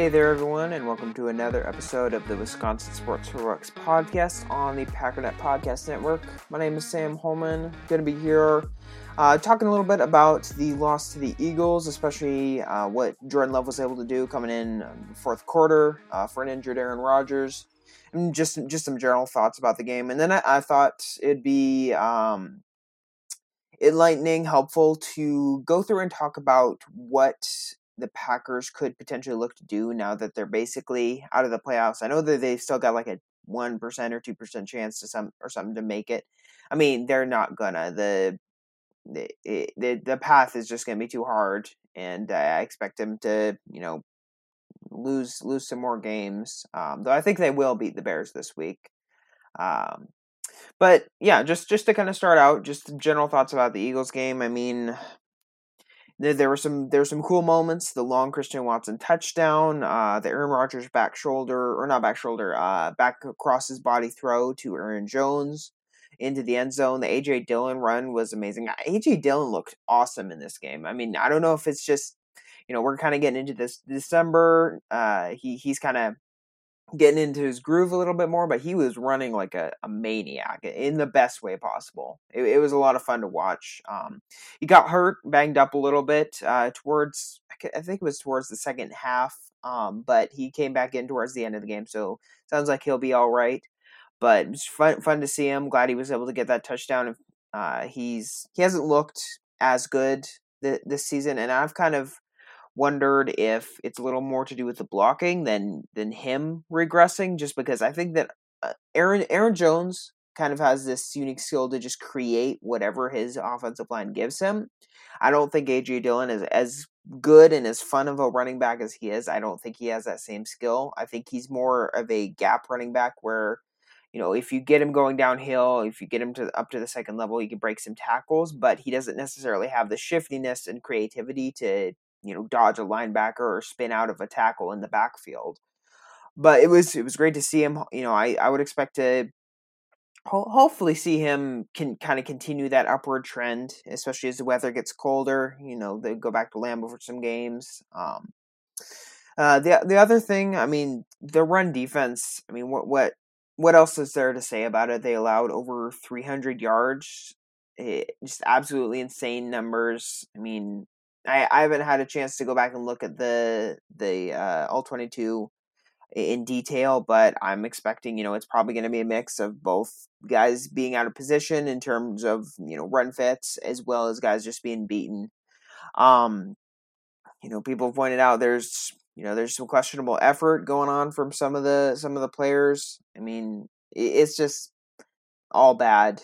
Hey there, everyone, and welcome to another episode of the Wisconsin Sports Heroics podcast on the Packernet Podcast Network. My name is Sam Holman. Going to be here uh, talking a little bit about the loss to the Eagles, especially uh, what Jordan Love was able to do coming in fourth quarter uh, for an injured Aaron Rodgers, and just just some general thoughts about the game. And then I, I thought it'd be um, enlightening, helpful to go through and talk about what the Packers could potentially look to do now that they're basically out of the playoffs. I know that they've still got like a one percent or two percent chance to some or something to make it. I mean, they're not gonna. The the the, the path is just gonna be too hard, and I expect them to you know lose lose some more games. Um, though I think they will beat the Bears this week. Um, but yeah, just just to kind of start out, just general thoughts about the Eagles game. I mean, there, were some there were some cool moments. The long Christian Watson touchdown, uh, the Aaron Rodgers back shoulder or not back shoulder, uh, back across his body throw to Aaron Jones into the end zone. The AJ Dillon run was amazing. AJ Dillon looked awesome in this game. I mean, I don't know if it's just you know we're kind of getting into this December. Uh, he he's kind of getting into his groove a little bit more, but he was running like a, a maniac in the best way possible. It, it, was a lot of fun to watch. Um, he got hurt, banged up a little bit uh, towards, I think it was towards the second half, um, but he came back in towards the end of the game. So sounds like he'll be all right. But it's fun, fun to see him. Glad he was able to get that touchdown. Uh, he's he hasn't looked as good th- this season, and I've kind of wondered if it's a little more to do with the blocking than than him regressing just because I think that uh, Aaron Aaron Jones kind of has this unique skill to just create whatever his offensive line gives him. I don't think AJ Dillon is as good and as fun of a running back as he is. I don't think he has that same skill. I think he's more of a gap running back where you know, if you get him going downhill, if you get him to up to the second level, he can break some tackles, but he doesn't necessarily have the shiftiness and creativity to you know dodge a linebacker or spin out of a tackle in the backfield. But it was it was great to see him. You know, I I would expect to ho- hopefully see him can kind of continue that upward trend, especially as the weather gets colder. You know, they go back to Lambeau for some games. Um, uh, the the other thing, I mean, the run defense. I mean, what what what else is there to say about it? They allowed over 300 yards. It, eh, just absolutely insane numbers. I mean, I, I haven't had a chance to go back and look at the the uh, all twenty two in detail, but I'm expecting you know it's probably going to be a mix of both guys being out of position in terms of you know run fits as well as guys just being beaten. Um, you know, people pointed out there's you know there's some questionable effort going on from some of the some of the players. I mean, it's just all bad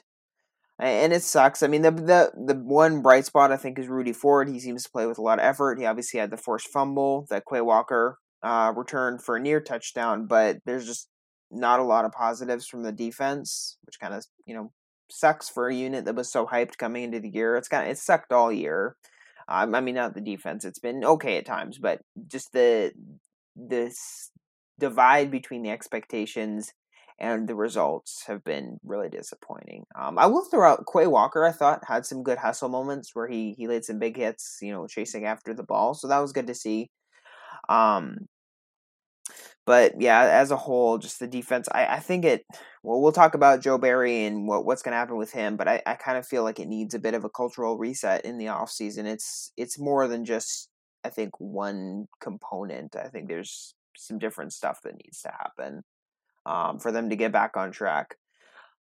and it sucks. I mean, the the the one bright spot I think is Rudy Ford. He seems to play with a lot of effort. He obviously had the forced fumble that Quay Walker uh, returned for a near touchdown, but there's just not a lot of positives from the defense, which kind of you know sucks for a unit that was so hyped coming into the year. It's kind of it sucked all year. Um, I mean, not the defense; it's been okay at times, but just the this divide between the expectations and the results have been really disappointing. Um, I will throw out Quay Walker. I thought had some good hustle moments where he he laid some big hits, you know, chasing after the ball. So that was good to see. Um, but yeah, as a whole, just the defense. I, I think it. Well, we'll talk about Joe Barry and what what's going to happen with him. But I, I kind of feel like it needs a bit of a cultural reset in the off season. It's it's more than just I think one component. I think there's some different stuff that needs to happen um, for them to get back on track.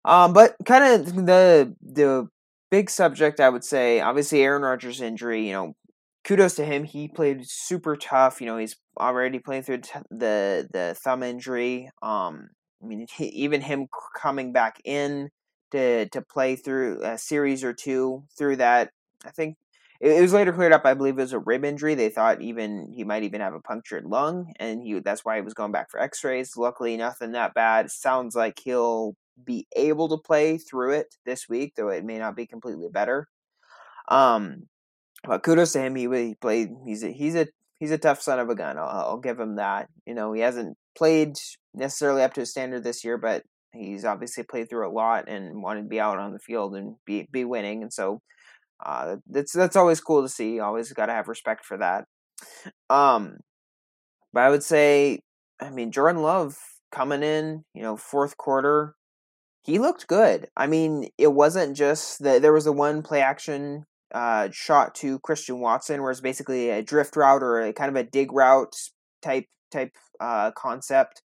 Um, but kind of the the big subject, I would say, obviously Aaron Rodgers' injury. You know, kudos to him. He played super tough. You know, he's already playing through the the thumb injury. Um, I mean, even him coming back in to to play through a series or two through that, I think it, was later cleared up. I believe it was a rib injury. They thought even he might even have a punctured lung, and he that's why he was going back for X-rays. Luckily, nothing that bad. Sounds like he'll be able to play through it this week, though it may not be completely better. Um, but kudos to him. He, he played. He's a, he's a he's a tough son of a gun. I'll, I'll give him that. You know, he hasn't played necessarily up to his standard this year, but he's obviously played through a lot and wanted to be out on the field and be be winning. And so uh, that's that's always cool to see. Always got to have respect for that. Um, but I would say, I mean, Jordan Love coming in, you know, fourth quarter, he looked good. I mean, it wasn't just that there was a one play action uh, shot to Christian Watson, where it's basically a drift route or a kind of a dig route type type uh, concept,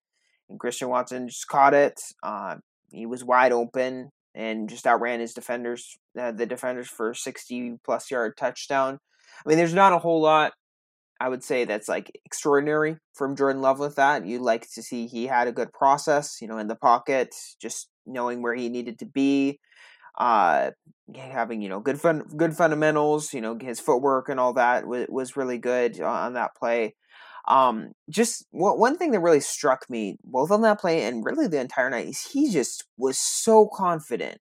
and Christian Watson just caught it. Uh, he was wide open and just outran his defenders, the defenders for sixty plus yard touchdown. I mean, there's not a whole lot I would say that's like extraordinary from Jordan Love with that. You'd like to see he had a good process, you know, in the pocket, just knowing where he needed to be, uh, having you know good fun, good fundamentals. You know, his footwork and all that was, was really good on that play. Um, just one thing that really struck me both on that play and really the entire night is he just was so confident.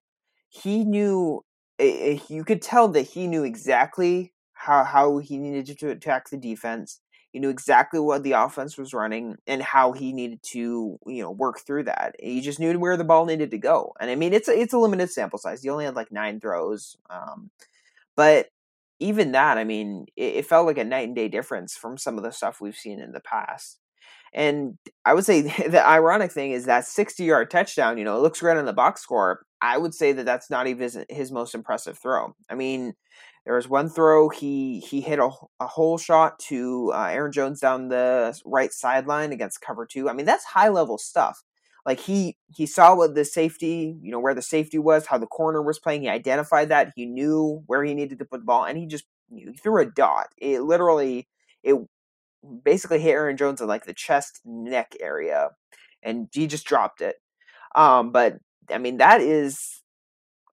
He knew you could tell that he knew exactly how how he needed to attack the defense. He knew exactly what the offense was running and how he needed to, you know, work through that. He just knew where the ball needed to go. And I mean, it's a, it's a limited sample size. He only had like nine throws, um, but even that, I mean, it, it felt like a night and day difference from some of the stuff we've seen in the past. And I would say the ironic thing is that 60 yard touchdown, you know, it looks great on the box score. I would say that that's not even his most impressive throw. I mean, there was one throw he he hit a, a hole shot to uh, Aaron Jones down the right sideline against cover two. I mean that's high level stuff. Like he he saw what the safety, you know, where the safety was, how the corner was playing. He identified that. He knew where he needed to put the ball, and he just he threw a dot. It literally it basically hit Aaron Jones in like the chest neck area, and he just dropped it. Um, but I mean that is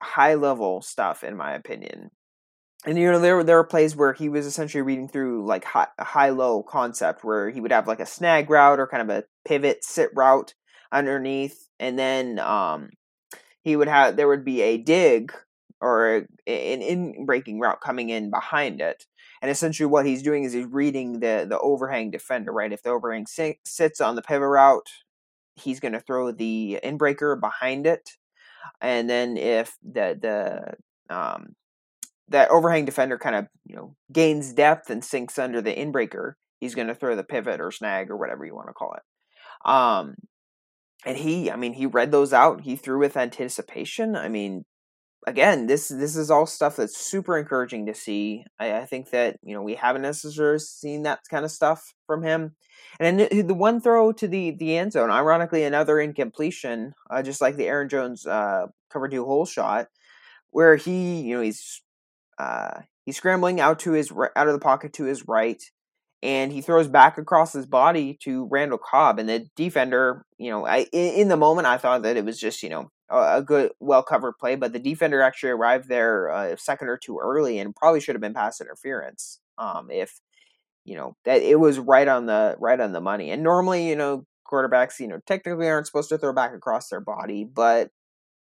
high level stuff in my opinion and you know there there were plays where he was essentially reading through like high high low concept where he would have like a snag route or kind of a pivot sit route underneath, and then um he would have there would be a dig or an in breaking route coming in behind it. And essentially, what he's doing is he's reading the the overhang defender, right? If the overhang sits on the pivot route, he's going to throw the inbreaker behind it, and then if the the um, that overhang defender kind of you know gains depth and sinks under the inbreaker, he's going to throw the pivot or snag or whatever you want to call it. Um, and he, I mean, he read those out. He threw with anticipation. I mean, again, this this is all stuff that's super encouraging to see. I, I think that you know we haven't necessarily seen that kind of stuff from him. And then the one throw to the the end zone, ironically, another incompletion, uh, just like the Aaron Jones uh, cover two hole shot, where he, you know, he's uh, he's scrambling out to his out of the pocket to his right, and he throws back across his body to Randall Cobb, and the defender, you know, I in, the moment I thought that it was just you know a, good, well covered play, but the defender actually arrived there a second or two early, and probably should have been pass interference. Um, if you know that it was right on the right on the money, and normally you know quarterbacks, you know, technically aren't supposed to throw back across their body, but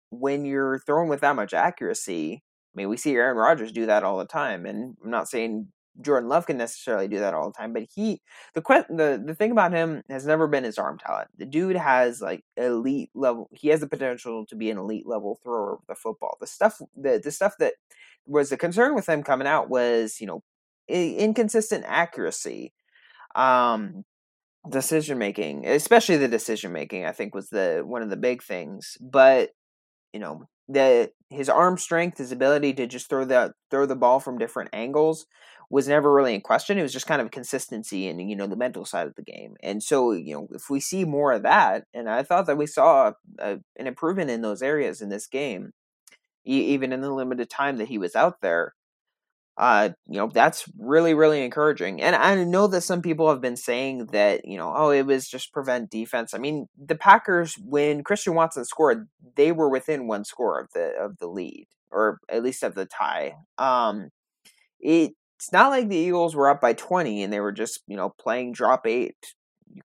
when you're throwing with that much accuracy, I mean, we see Aaron Rodgers do that all the time, and I'm not saying Jordan Love can necessarily do that all the time, but he the the the thing about him has never been his arm talent. The dude has like elite level. He has the potential to be an elite level thrower of the football. The stuff the the stuff that was the concern with him coming out was you know inconsistent accuracy, um, decision making, especially the decision making. I think was the one of the big things, but you know the his arm strength, his ability to just throw the throw the ball from different angles was never really in question. It was just kind of consistency and you know the mental side of the game. And so you know if we see more of that, and I thought that we saw a, an improvement in those areas in this game, e- even in the limited time that he was out there uh, you know, that's really, really encouraging. And I know that some people have been saying that, you know, oh, it was just prevent defense. I mean, the Packers, when Christian Watson scored, they were within one score of the of the lead, or at least of the tie. Um, it, it's not like the Eagles were up by twenty and they were just, you know, playing drop eight,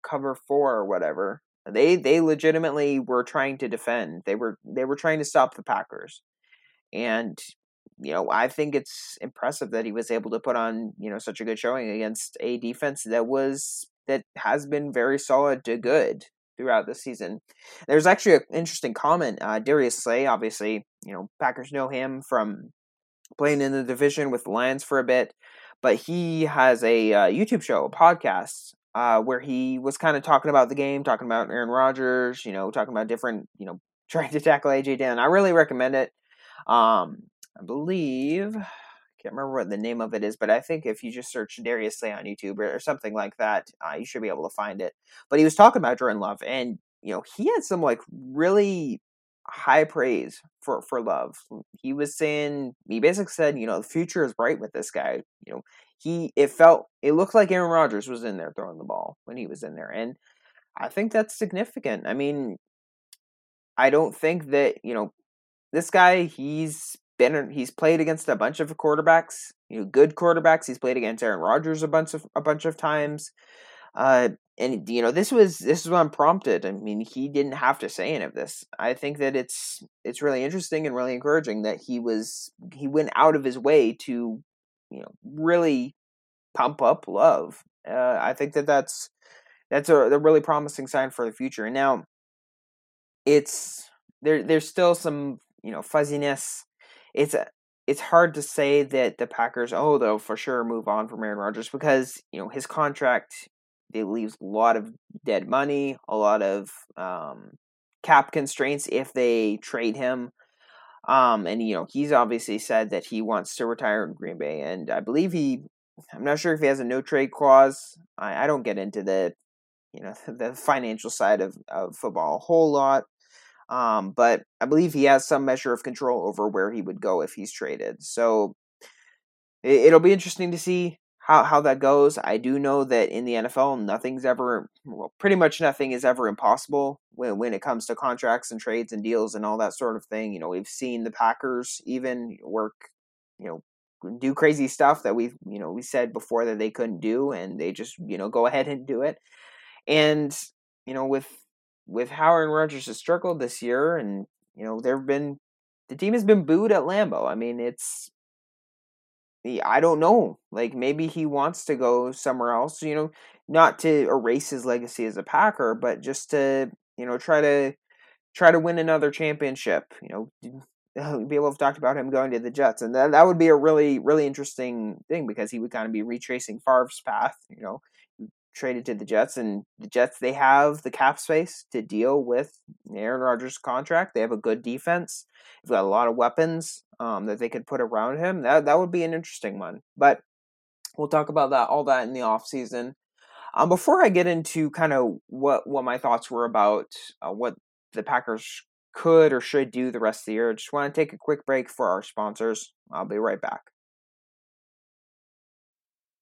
cover four or whatever. They they legitimately were trying to defend. They were they were trying to stop the Packers. And you know, I think it's impressive that he was able to put on, you know, such a good showing against a defense that was that has been very solid to good throughout the season. There's actually an interesting comment. Uh, Darius Slay, obviously, you know, Packers know him from playing in the division with the Lions for a bit, but he has a uh, YouTube show, a podcast, uh, where he was kind of talking about the game, talking about Aaron Rodgers, you know, talking about different, you know, trying to tackle AJ Dillon. I really recommend it. Um, I believe I can't remember what the name of it is, but I think if you just search Darius Slay on YouTube or, or something like that, uh, you should be able to find it. But he was talking about Jordan Love, and you know he had some like really high praise for for Love. He was saying he basically said, you know, the future is bright with this guy. You know, he it felt it looked like Aaron Rodgers was in there throwing the ball when he was in there, and I think that's significant. I mean, I don't think that you know this guy. He's been he's played against a bunch of quarterbacks, you know, good quarterbacks. He's played against Aaron Rodgers a bunch of a bunch of times. Uh, and you know, this was this is what. I mean, he didn't have to say any of this. I think that it's it's really interesting and really encouraging that he was he went out of his way to, you know, really pump up love. Uh, I think that that's that's a, a really promising sign for the future. And now, it's there. There's still some you know fuzziness it's a, it's hard to say that the Packers, oh, they'll for sure move on from Aaron Rodgers because you know his contract it leaves a lot of dead money, a lot of um, cap constraints if they trade him. Um, and you know he's obviously said that he wants to retire in Green Bay, and I believe he. I'm not sure if he has a no trade clause. I, I don't get into the, you know, the financial side of, of football a whole lot. Um, but I believe he has some measure of control over where he would go if he's traded. So it, will be interesting to see how, how that goes. I do know that in the NFL, nothing's ever, well, pretty much nothing is ever impossible when, when it comes to contracts and trades and deals and all that sort of thing. You know, we've seen the Packers even work, you know, do crazy stuff that we've, you know, we said before that they couldn't do and they just, you know, go ahead and do it. And, you know, with with how Aaron Rodgers has struggled this year, and you know there have been the team has been booed at Lambeau. I mean, it's I don't know. Like maybe he wants to go somewhere else. You know, not to erase his legacy as a Packer, but just to you know try to try to win another championship. You know, people uh, have talked about him going to the Jets, and that that would be a really really interesting thing because he would kind of be retracing Favre's path. You know, traded to the Jets, and the Jets they have the cap space to deal with Aaron Rodgers' contract. They have a good defense. They've got a lot of weapons um, that they could put around him. That that would be an interesting one. But we'll talk about that all that in the off season. Um, before I get into kind of what what my thoughts were about uh, what the Packers could or should do the rest of the year, I just want to take a quick break for our sponsors. I'll be right back.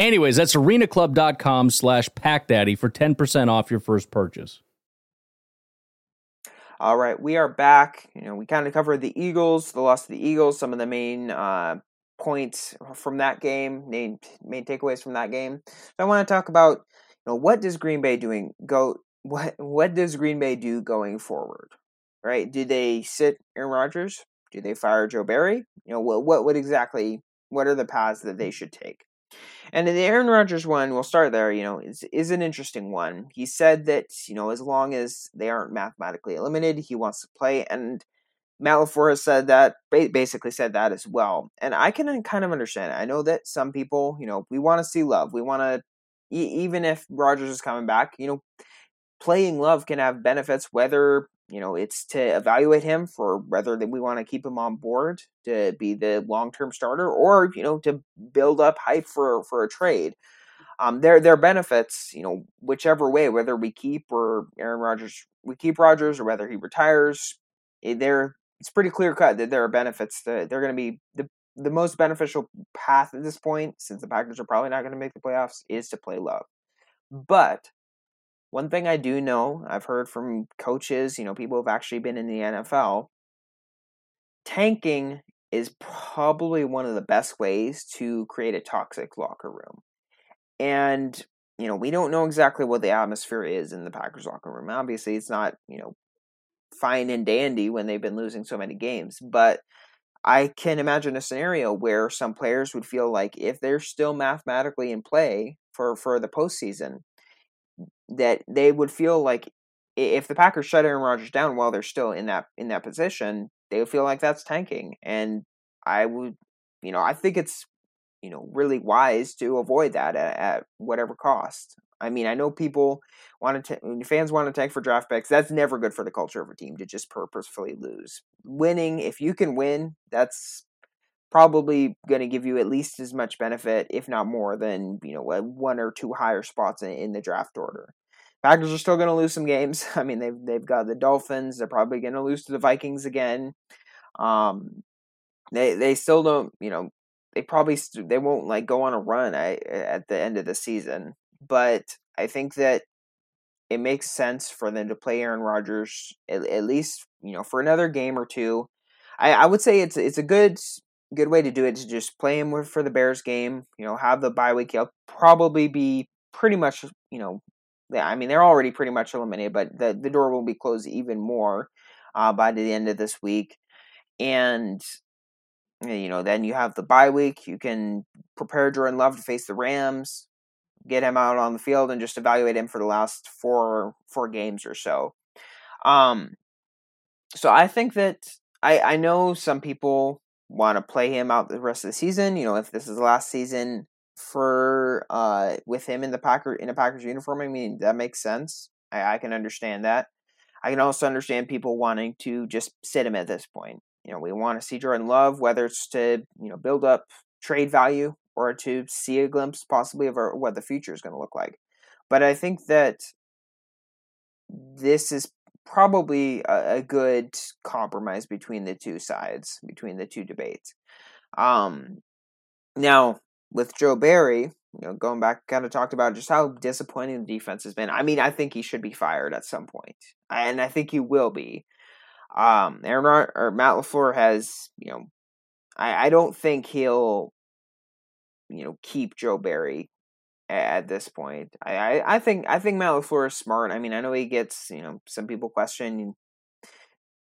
Anyways, that's arenaclub.com slash packdaddy for 10% off your first purchase. All right, we are back. You know, we kind of covered the Eagles, the loss of the Eagles, some of the main uh, points from that game, main main takeaways from that game. So I want to talk about, you know, what does Green Bay doing go what what does Green Bay do going forward? Right? Do they sit Aaron Rodgers? Do they fire Joe Barry? You know, what what what exactly what are the paths that they should take? And in the Aaron Rodgers one, we'll start there, you know, is, is an interesting one. He said that, you know, as long as they aren't mathematically eliminated, he wants to play. And Matt LaFleur has said that, basically said that as well. And I can kind of understand it. I know that some people, you know, we want to see love. We want to, even if Rodgers is coming back, you know, playing love can have benefits, whether, you know, it's to evaluate him for whether that we want to keep him on board to be the long term starter or, you know, to build up hype for, for a trade. Um, there, there are benefits, you know, whichever way, whether we keep or Aaron Rodgers, we keep Rodgers or whether he retires, eh, there it's pretty clear cut that there are benefits that they're going to be the the most beneficial path at this point, since the Packers are probably not going to make the playoffs, is to play love. But one thing I do know, I've heard from coaches, you know, people who've actually been in the NFL, tanking is probably one of the best ways to create a toxic locker room. And, you know, we don't know exactly what the atmosphere is in the Packers locker room. Obviously, it's not, you know, fine and dandy when they've been losing so many games. But I can imagine a scenario where some players would feel like if they're still mathematically in play for, for the postseason, that they would feel like if the Packers shut Aaron Rodgers down while they're still in that in that position, they would feel like that's tanking. And I would, you know, I think it's you know really wise to avoid that at, at whatever cost. I mean, I know people want to t- fans want to tank for draft picks. That's never good for the culture of a team to just purposefully lose. Winning, if you can win, that's probably going to give you at least as much benefit, if not more, than you know one or two higher spots in, in the draft order. Packers are still going to lose some games. I mean, they've they've got the Dolphins. They're probably going to lose to the Vikings again. Um, they they still don't, you know, they probably st- they won't like go on a run I, at the end of the season but I think that it makes sense for them to play Aaron Rodgers at, at least you know for another game or two. I, I would say it's it's a good good way to do it to just play him for the Bears game. You know, have the bye week. He'll probably be pretty much you know. Yeah, I mean they're already pretty much eliminated, but the the door will be closed even more uh, by the end of this week. And you know, then you have the bye week. You can prepare Jordan Love to face the Rams get him out on the field and just evaluate him for the last four four games or so. Um, so I think that I I know some people want to play him out the rest of the season. You know, if this is the last season for uh with him in the Packer in a Packers uniform, I mean that makes sense. I, I can understand that. I can also understand people wanting to just sit him at this point. You know, we want to see Jordan Love, whether it's to you know build up trade value or to see a glimpse possibly of our, what the future is going to look like. But I think that this is probably a, a, good compromise between the two sides, between the two debates. Um, now, with Joe Barry, you know, going back, kind of talked about just how disappointing the defense has been. I mean, I think he should be fired at some point, and I think he will be. Um, Aaron or Matt LaFleur has, you know, I, I don't think he'll you know keep Joe Barry at this point. I, I, I think I think Matt LaFleur is smart. I mean, I know he gets you know some people question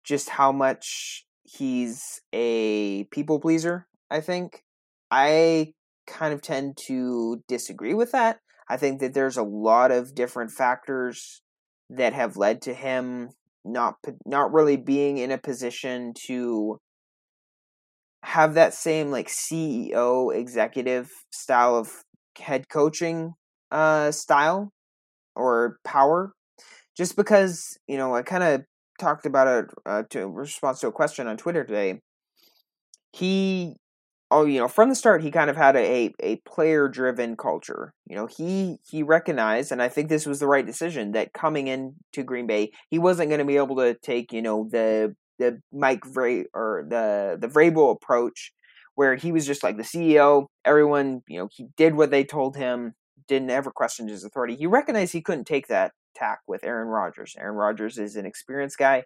just how much he's a people pleaser. I think I kind of tend to disagree with that. I think that there's a lot of different factors that have led to him not not really being in a position to have that same like CEO executive style of head coaching uh style or power just because you know I kind of talked about it uh, to response to a question on Twitter today. He oh you know from the start he kind of had a a player driven culture you know he he recognized and I think this was the right decision that coming into Green Bay he wasn't going to be able to take you know the the Mike Vray or the the Vrabel approach, where he was just like the CEO. Everyone, you know, he did what they told him, didn't ever question his authority. He recognized he couldn't take that tack with Aaron Rodgers. Aaron Rodgers is an experienced guy.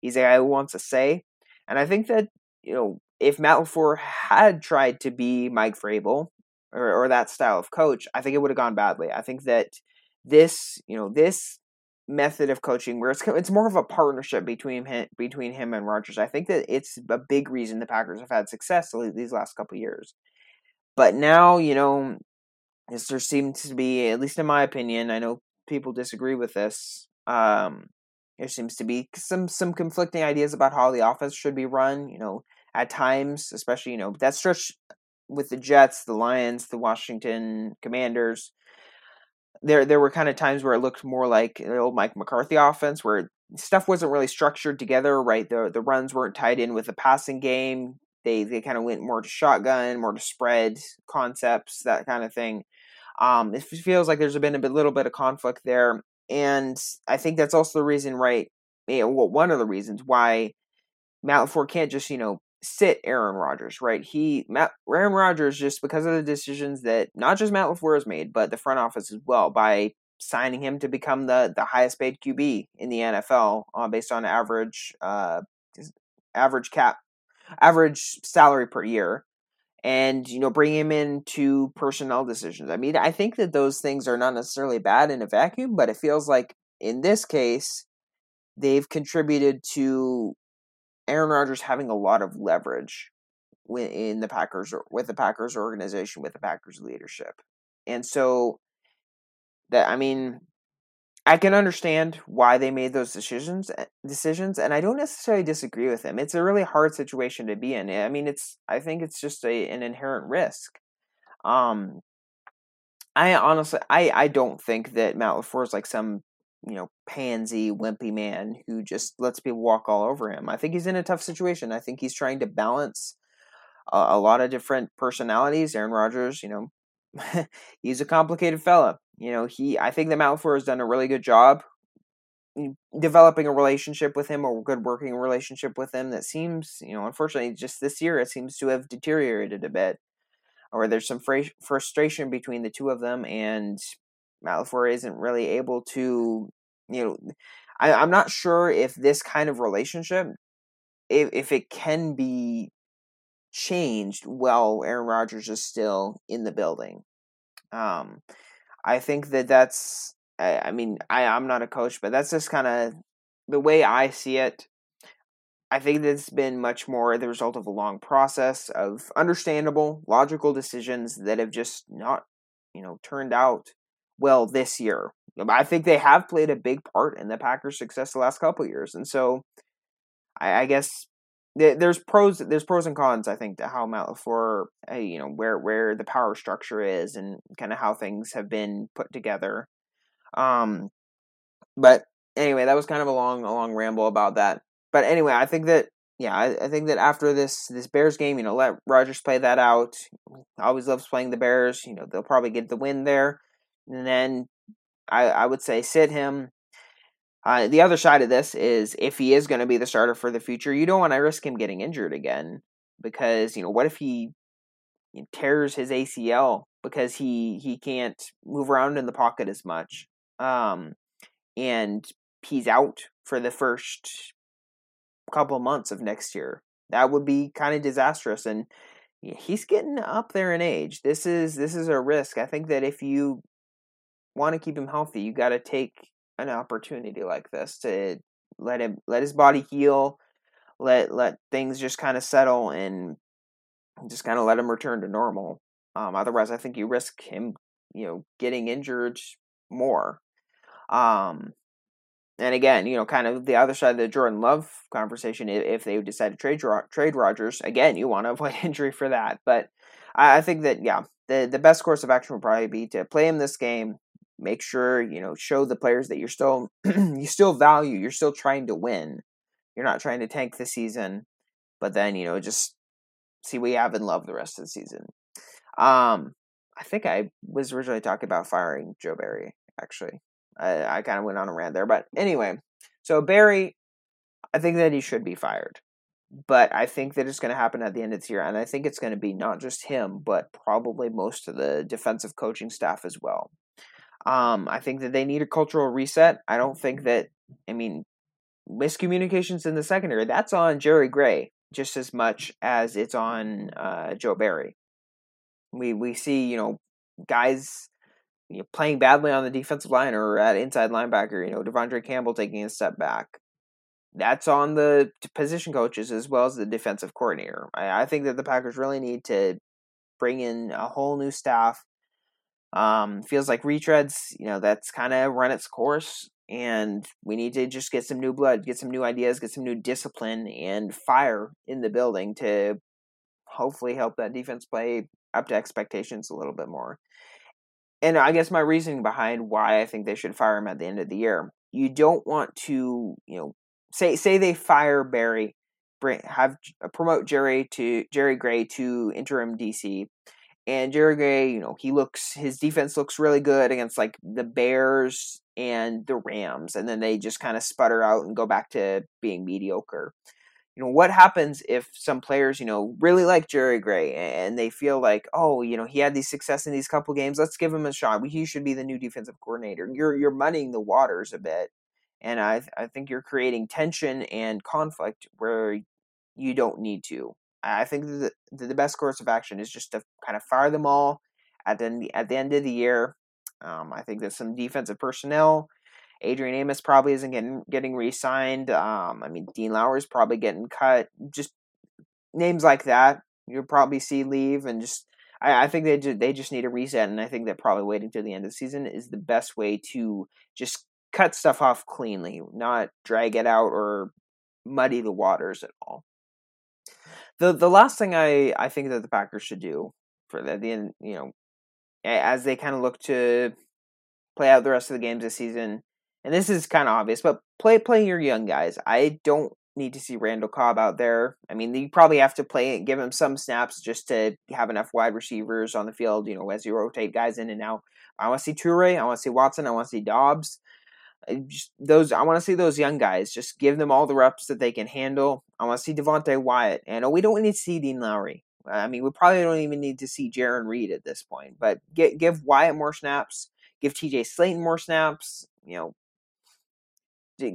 He's a guy who wants to say, and I think that you know if Matt LaFleur had tried to be Mike Vrabel or, or that style of coach, I think it would have gone badly. I think that this, you know, this method of coaching where it's it's more of a partnership between him, between him and Rodgers. I think that it's a big reason the Packers have had success these last couple years. But now, you know, there seems to be, at least in my opinion, I know people disagree with this. Um, there seems to be some some conflicting ideas about how the offense should be run. You know, at times, especially you know that stretch with the Jets, the Lions, the Washington Commanders. There, there were kind of times where it looked more like an old Mike McCarthy offense, where stuff wasn't really structured together. Right, the the runs weren't tied in with the passing game. They they kind of went more to shotgun, more to spread concepts, that kind of thing. Um, it feels like there's been a bit, little bit of conflict there, and I think that's also the reason, right? Know, well, one of the reasons why LaFleur can't just you know sit Aaron Rodgers, right? He Matt Aaron Rodgers just because of the decisions that not just Matt LaFleur has made, but the front office as well by signing him to become the the highest paid QB in the NFL uh, based on average uh average cap average salary per year and you know bring him into personnel decisions. I mean, I think that those things are not necessarily bad in a vacuum, but it feels like in this case they've contributed to Aaron Rodgers having a lot of leverage in the Packers with the Packers organization with the Packers leadership. And so that I mean I can understand why they made those decisions eh, decisions and I don't necessarily disagree with them. It's a really hard situation to be in. I mean it's I think it's just a an inherent risk. Um I honestly I I don't think that Matt LaFleur is like some you know, pansy, wimpy man who just lets people walk all over him. I think he's in a tough situation. I think he's trying to balance a, a lot of different personalities. Aaron Rodgers, you know, he's a complicated fella. You know, he I think the LaFleur has done a really good job mm, developing a relationship with him, a good working relationship with him that seems, you know, unfortunately, just this year it seems to have deteriorated a bit, or there's some fr- frustration between the two of them, and Matt LaFleur isn't really able to, you know, I, I'm not sure if this kind of relationship, if if it can be changed while Aaron Rodgers is still in the building. Um, I think that that's. I, I mean, I I'm not a coach, but that's just kind of the way I see it. I think this has been much more the result of a long process of understandable, logical decisions that have just not, you know, turned out well this year. I think they have played a big part in the Packers' success the last couple years, and so I, I guess there's pros there's pros and cons I think to how Matt LaFleur, you know where where the power structure is and kind of how things have been put together. Um, but anyway, that was kind of a long a long ramble about that. But anyway, I think that yeah, I, I think that after this this Bears game, you know, let Rodgers play that out. Always loves playing the Bears. You know, they'll probably get the win there and then I, I would say sit him. Uh, the other side of this is if he is going to be the starter for the future, you don't want to risk him getting injured again because you know what if he tears his ACL because he he can't move around in the pocket as much, um, and he's out for the first couple months of next year. That would be kind of disastrous, and he's getting up there in age. This is this is a risk. I think that if you want to keep him healthy, you got to take an opportunity like this to let him let his body heal, let let things just kind of settle and just kind of let him return to normal. Um, otherwise, I think you risk him, you know, getting injured more. Um, and again, you know, kind of the other side of the Jordan Love conversation. If they decide to trade trade Rodgers, again, you want to avoid injury for that. But I, I think that yeah, the the best course of action would probably be to play him this game, make sure you know show the players that you're still you still value you're still trying to win. You're not trying to tank the season but then you know just see what you have and love the rest of the season. Um i think i was originally talking about firing joe barry actually. I, I kind of went on a rant there but anyway. So barry i think that he should be fired but I think that it's going to happen at the end of the year, and I think it's going to be not just him, but probably most of the defensive coaching staff as well. Um, I think that they need a cultural reset. I don't think that, I mean, miscommunications in the secondary, that's on Jerry Gray just as much as it's on uh, Joe Barry. We we see, you know, guys you know, playing badly on the defensive line or at inside linebacker, you know, De'Vondre Campbell taking a step back. That's on the position coaches as well as the defensive coordinator. I, I think that the Packers really need to bring in a whole new staff Um, feels like retreads, you know, that's kind of run its course, and we need to just get some new blood, get some new ideas, get some new discipline and fire in the building to hopefully help that defense play up to expectations a little bit more. And I guess my reasoning behind why I think they should fire him at the end of the year, you don't want to, you know, say say they fire Barry, bring have promote Jerry to Jerry Gray to interim DC, and Jerry Gray, you know, he looks his defense looks really good against like the Bears and the Rams, and then they just kind of sputter out and go back to being mediocre. You know what happens if some players you know really like Jerry Gray and they feel like oh you know he had these success in these couple games let's give him a shot. He should be the new defensive coordinator. You're you're muddying the waters a bit and I I think you're creating tension and conflict where you don't need to I think the the best course of action is just to kind of fire them all at the at the end of the year um, I think that some defensive personnel Adrian Amos probably isn't getting getting re-signed. Um, I mean, Dean Lowry is probably getting cut. Just names like that, you'll probably see leave, and just I, I think they just, they just need a reset. And I think that probably waiting till the end of the season is the best way to just cut stuff off cleanly, not drag it out or muddy the waters at all. The the last thing I, I think that the Packers should do for the, the end, you know, as they kind of look to play out the rest of the games this season and this is kind of obvious, but play play your young guys. I don't need to see Randall Cobb out there. I mean, you probably have to play and give him some snaps just to have enough wide receivers on the field. You know, as you rotate guys in and out. I want to see Toure. I want to see Watson. I want to see Doubs. Just those I want to see those young guys. Just give them all the reps that they can handle. I want to see Devonte Wyatt, and we don't need to see Dean Lowry. I mean, we probably don't even need to see Jarran Reed at this point. But get, give Wyatt more snaps. Give T.J. Slaton more snaps. You know,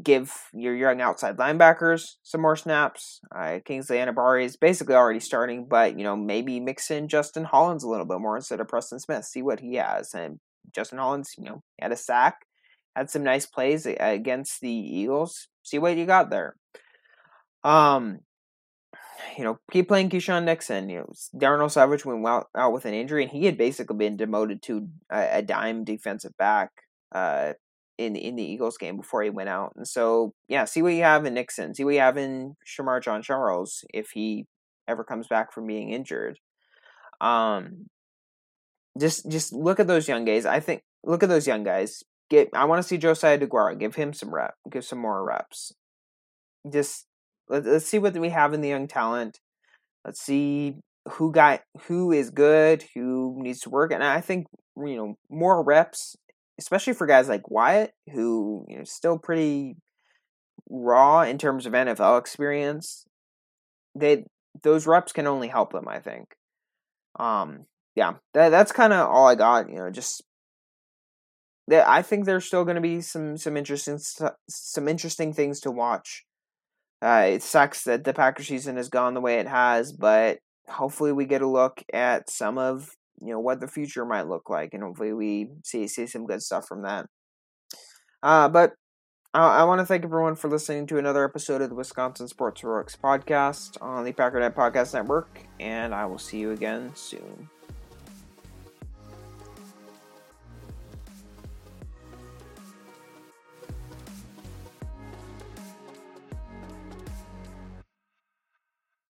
give your young outside linebackers some more snaps. Uh, Kingsley Enagbare is basically already starting, but you know maybe mix in Justin Hollins a little bit more instead of Preston Smith. See what he has. And Justin Hollins, you know, had a sack, had some nice plays against the Eagles. See what you got there. Um, you know, keep playing Keisean Nixon. You know, Darnell Savage went out, out with an injury, and he had basically been demoted to a, a dime defensive back. Uh, in in the Eagles game before he went out. And so, yeah, see what you have in Nixon. See what you have in Shemar Jean-Charles if he ever comes back from being injured. Um, just just look at those young guys. I think look at those young guys. Get I want to see Josiah Deguara. Give him some rep. Give some more reps. Just let, let's see what we have in the young talent. Let's see who got who is good, who needs to work, and I think you know more reps especially for guys like Wyatt, who you know still pretty raw in terms of NFL experience. They those reps can only help them, I think. Um, yeah, that that's kind of all I got. You know, just I think there's still going to be some some interesting some interesting things to watch. Uh, it sucks that the Packer season has gone the way it has, but hopefully we get a look at some of you know what the future might look like, and hopefully we see see some good stuff from that. Uh, but I, I want to thank everyone for listening to another episode of the Wisconsin Sports Heroics podcast on the Packernet Podcast Network, and I will see you again soon.